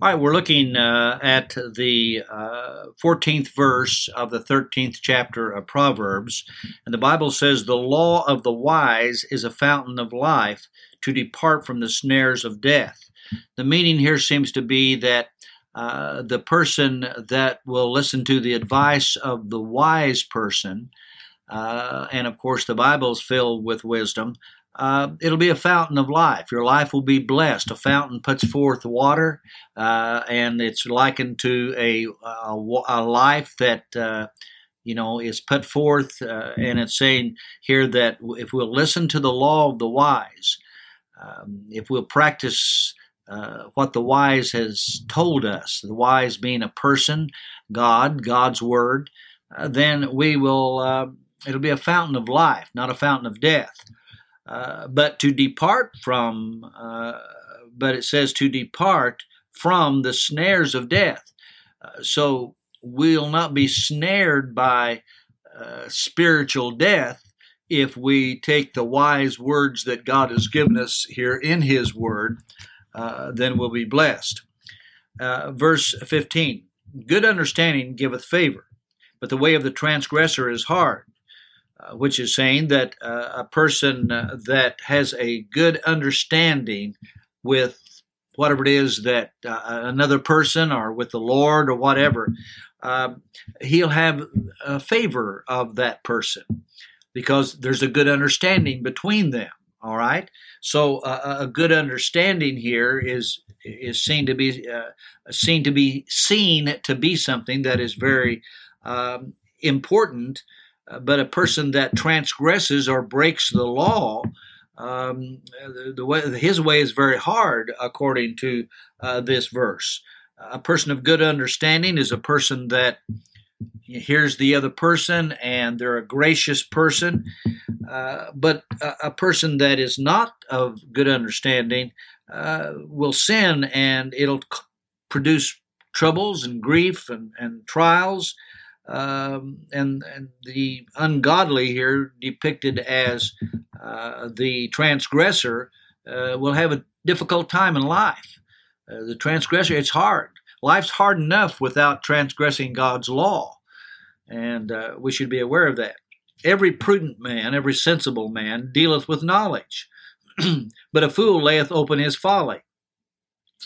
All right, we're looking uh, at the uh, 14th verse of the 13th chapter of Proverbs. And the Bible says, The law of the wise is a fountain of life to depart from the snares of death. The meaning here seems to be that uh, the person that will listen to the advice of the wise person, uh, and of course the Bible is filled with wisdom, uh, it'll be a fountain of life. Your life will be blessed. A fountain puts forth water, uh, and it's likened to a, a, a life that uh, you know is put forth. Uh, and it's saying here that if we'll listen to the law of the wise, um, if we'll practice uh, what the wise has told us, the wise being a person, God, God's word, uh, then we will. it'll be a fountain of life, not a fountain of death. Uh, but to depart from, uh, but it says to depart from the snares of death. Uh, so we'll not be snared by uh, spiritual death if we take the wise words that God has given us here in His Word, uh, then we'll be blessed. verse 15 Good understanding giveth favor, but the way of the transgressor is hard. Uh, which is saying that uh, a person uh, that has a good understanding with whatever it is that uh, another person or with the Lord or whatever, um, he'll have a favor of that person because there's a good understanding between them. All right, so uh, a good understanding here is is seen to be seen to be seen to be something that is very um, important uh, but a person that transgresses or breaks the law, um, the, the, way his way is very hard, according to uh, this verse. A person of good understanding is a person that hears the other person and they're a gracious person. Uh, but a, a, person that is not of good understanding uh, will sin and it'll c- produce troubles and grief and, and trials um, and, and, the ungodly here depicted as uh, the transgressor uh, will have a difficult time in life. Uh, the transgressor, it's hard. Life's hard enough without transgressing God's law, and uh, we should be aware of that. Every prudent man, every sensible man dealeth with knowledge, but a fool layeth open his folly.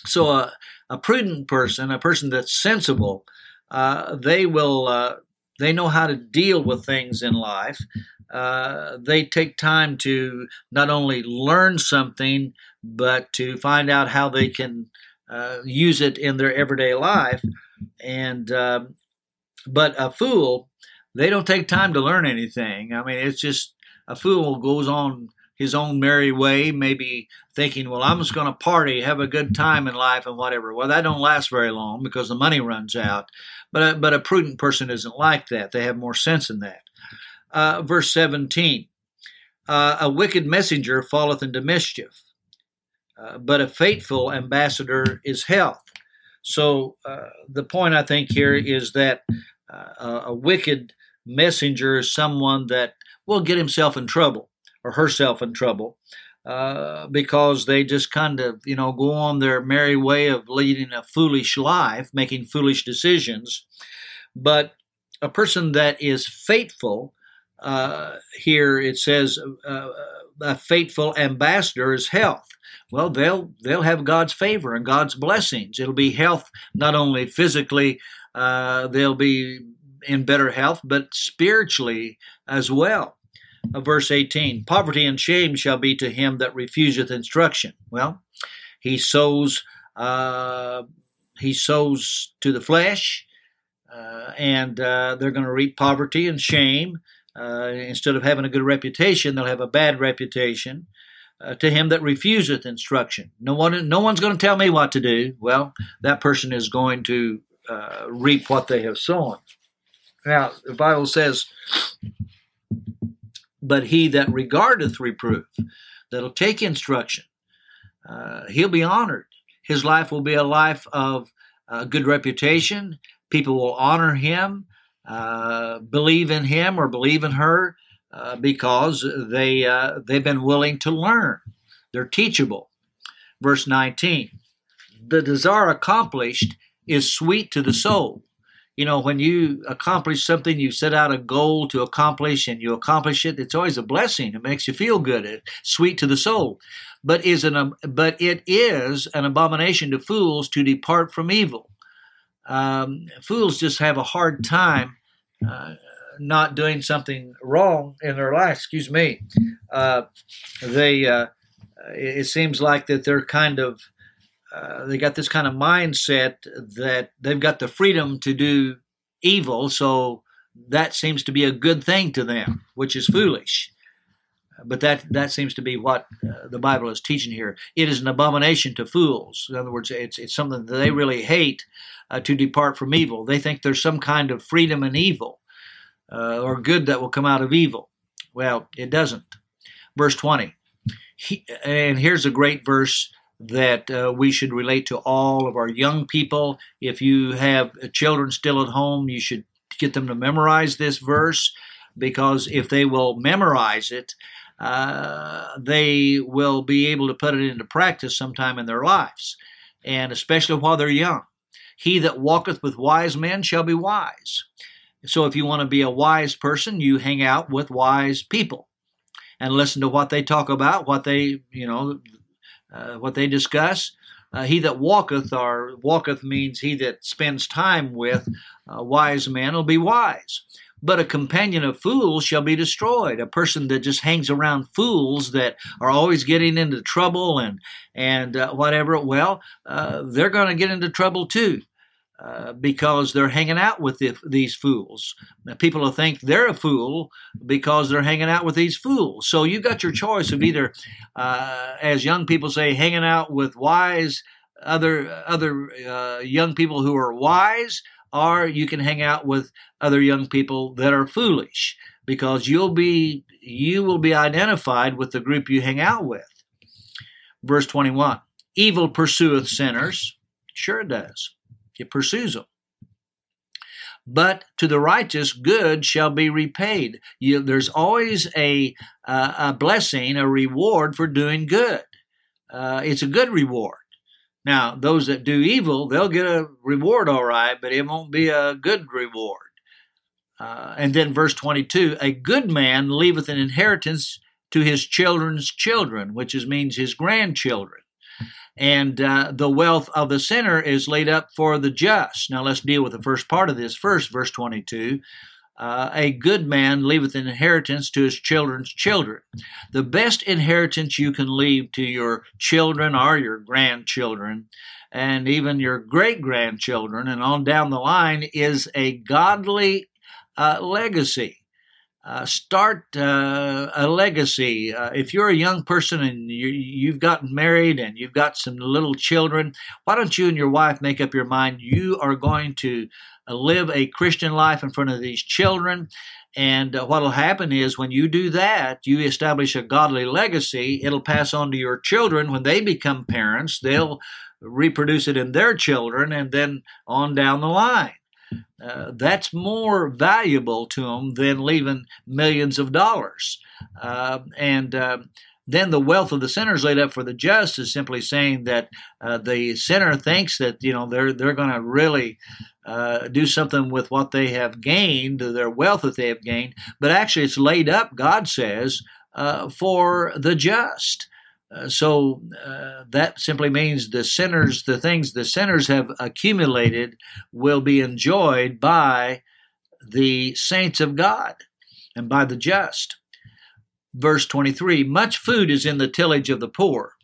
So, a prudent person, a person that's sensible, uh, they will uh, they know how to deal with things in life. Uh, they take time to not only learn something, but to find out how they can uh, use it in their everyday life. And um, but a fool, they don't take time to learn anything. I mean, it's just a fool goes on his own merry way, maybe thinking, well, I'm just going to party, have a good time in life and whatever. Well, that don't last very long because the money runs out. But a, but a prudent person isn't like that. They have more sense than that. Uh, verse 17, uh, a wicked messenger falleth into mischief, uh, but a faithful ambassador is health. So uh, the point I think here is that uh, a wicked messenger is someone that will get himself in trouble or herself in trouble uh, because they just kind of, you know, go on their merry way of leading a foolish life, making foolish decisions. But a person that is faithful, uh, here it says, uh, a faithful ambassador is health. Well, they'll they'll have God's favor and God's blessings. It'll be health not only physically, uh, they'll be in better health, but spiritually as well verse 18 Poverty and shame shall be to him that refuseth instruction. Well, he sows, uh, he sows to the flesh, uh, and uh, they're going to reap poverty and shame. Uh, instead of having a good reputation, they'll have a bad reputation. Uh, to him that refuseth instruction, no one, no one's going to tell me what to do. Well, that person is going to uh, reap what they have sown. Now, the Bible says, but he that regardeth reproof, that'll take instruction, uh, he'll be honored. His life will be a life of uh, good reputation. People will honor him, uh, believe in him or believe in her uh, because they uh, they've been willing to learn. They're teachable. Verse 19: The desire accomplished is sweet to the soul. You know, when you accomplish something, you set out a goal to accomplish and you accomplish it, it's always a blessing. It makes you feel good. It's sweet to the soul. But is an but it is an abomination to fools to depart from evil. Um, fools just have a hard time uh, not doing something wrong in their life. Excuse me. Uh, they uh, it seems like that they're kind of uh, they got this kind of mindset that they've got the freedom to do evil, so that seems to be a good thing to them, which is foolish. But that that seems to be what uh, the Bible is teaching here. It is an abomination to fools. In other words, it's it's something that they really hate uh, to depart from evil. They think there's some kind of freedom in evil uh, or good that will come out of evil. Well, it doesn't. Verse twenty, he, and here's a great verse that uh, we should relate to all of our young people. If you have children still at home, you should get them to memorize this verse because if they will memorize it, uh, they will be able to put it into practice sometime in their lives, and especially while they're young. He that walketh with wise men shall be wise. So if you want to be a wise person, you hang out with wise people and listen to what they talk about, what they, you know, uh, what they discuss. Uh, he that walketh, or walketh means he that spends time with uh, wise men will be wise. But a companion of fools shall be destroyed. A person that just hangs around fools that are always getting into trouble and and uh, whatever, well, uh, they're going to get into trouble too. Uh, because they're hanging out with the, these fools. People will think they're a fool because they're hanging out with these fools. So you've got your choice of either, uh, as young people say, hanging out with wise other other uh, young people who are wise, or you can hang out with other young people that are foolish because you'll be you will be identified with the group you hang out with. Verse 21 Evil pursueth sinners. Sure it does. It pursues them. But to the righteous, good shall be repaid. You, there's always a, uh, a blessing, a reward for doing good. Uh, it's a good reward. Now, those that do evil, they'll get a reward, all right, but it won't be a good reward. Uh, and then verse 22 A good man leaveth an inheritance to his children's children, which is, means his grandchildren and uh, the wealth of the sinner is laid up for the just. Now let's deal with the first part of this first, verse 22. Uh, a good man leaveth an inheritance to his children's children. The best inheritance you can leave to your children or your grandchildren and even your great grandchildren and on down the line is a godly uh, legacy uh, start uh, a legacy. Uh, if you're a young person and you, have gotten married and you've got some little children, why don't you and your wife make up your mind you are going to uh, live a Christian life in front of these children? And uh, what will happen is when you do that, you establish a godly legacy. It'll pass on to your children when they become parents. They'll reproduce it in their children and then on down the line. Uh, that's more valuable to them than leaving millions of dollars. Uh, and uh, then the wealth of the sinner is laid up for the just is simply saying that uh, the sinner thinks that you know they're they're going to really uh, do something with what they have gained, their wealth that they have gained, but actually it's laid up. God says for the just. Uh, so uh, that simply means the sinners, the things the sinners have accumulated, will be enjoyed by the saints of God and by the just. Verse 23 Much food is in the tillage of the poor,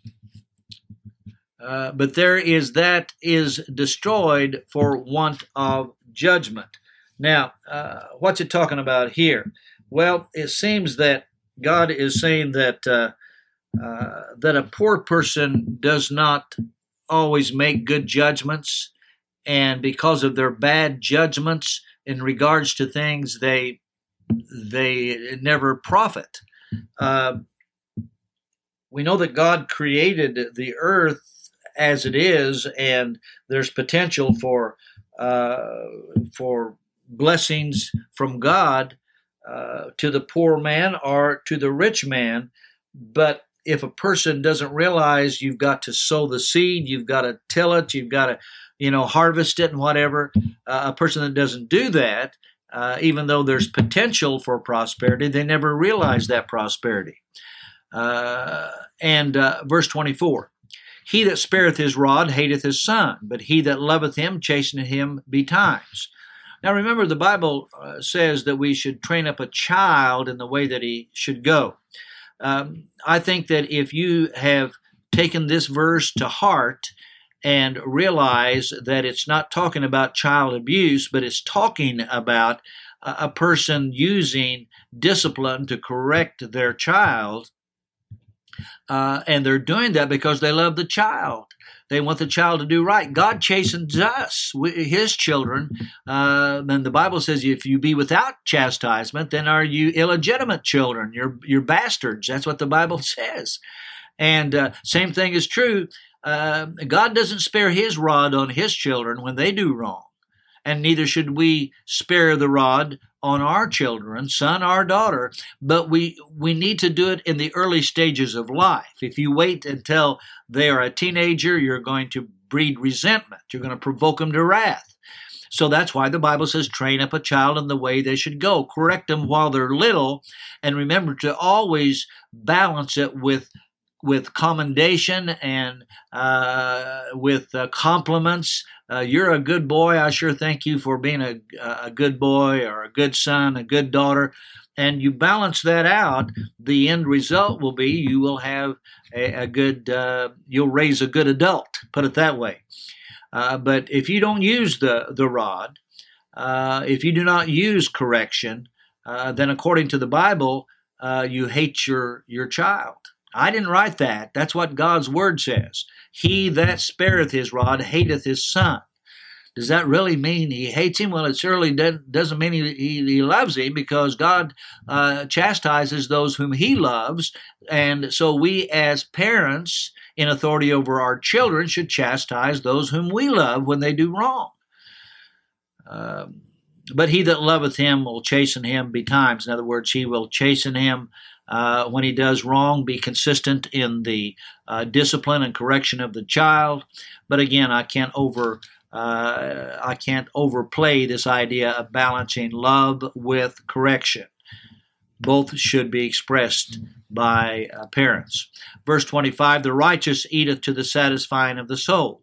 uh, but there is that is destroyed for want of judgment. Now, uh, what's it talking about here? Well, it seems that God is saying that uh, that a poor person does not always make good judgments, and because of their bad judgments, in regards to things they they never profit. Uh, we know that God created the earth as it is, and there's potential for uh, for blessings from God uh, to the poor man or to the rich man. But if a person doesn't realize you've got to sow the seed, you've got to till it, you've got to, you know, harvest it and whatever, uh, a person that doesn't do that, uh, even though there's potential for prosperity, they never realize that prosperity. Uh, and uh, verse 24 He that spareth his rod hateth his son, but he that loveth him chasteneth him betimes. Now remember, the Bible uh, says that we should train up a child in the way that he should go. Um, I think that if you have taken this verse to heart and realize that it's not talking about child abuse, but it's talking about a person using discipline to correct their child, uh, and they're doing that because they love the child. They want the child to do right. God chastens us, His children. Uh, the Bible says, if you be without chastisement, then are you illegitimate children? You're, you're bastards. That's what the Bible says. And uh, same thing is true. Uh, God doesn't spare His rod on His children when they do wrong and neither should we spare the rod on our children, son or daughter, but we we need to do it in the early stages of life. If you wait until they are a teenager, you're going to breed resentment. You're going to provoke them to wrath. So that's why the Bible says, train up a child in the way they should go. Correct them while they're little, and remember to always balance it with with commendation and uh, with uh, compliments. Uh, you're a good boy. I sure thank you for being a, a good boy or a good son, a good daughter. And you balance that out, the end result will be you will have a, a good, uh, you'll raise a good adult, put it that way. Uh, but if you don't use the, the rod, uh, if you do not use correction, then according to the Bible, you hate your, your child. I didn't write that. That's what God's word says. He that spareth his rod hateth his son. Does that really mean he hates him? Well, it certainly doesn't mean he, he, he loves him because God uh, chastises those whom he loves. And so we, as parents in authority over our children, should chastise those whom we love when they do wrong. Um, but he that loveth him will chasten him betimes. In other words, he will chasten him uh, when he does wrong, be consistent in the uh, discipline and correction of the child. But again, I can't over uh, I can't overplay this idea of balancing love with correction. Both should be expressed by uh, parents. Verse 25 The righteous eateth to the satisfying of the soul,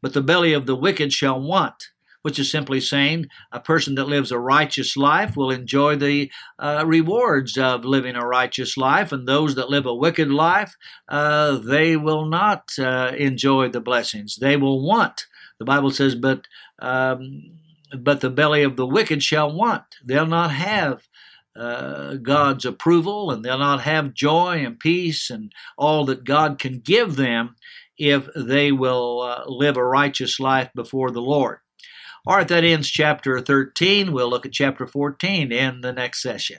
but the belly of the wicked shall want which is simply saying a person that lives a righteous life will enjoy the uh, rewards of living a righteous life, and those that live a wicked life, uh, they will not uh, enjoy the blessings. They will want. The Bible says, but um, but the belly of the wicked shall want. They'll not have uh, God's approval and they'll not have joy and peace and all that God can give them if they will uh, live a righteous life before the Lord. All right, that ends chapter 13. We'll look at chapter 14 in the next session.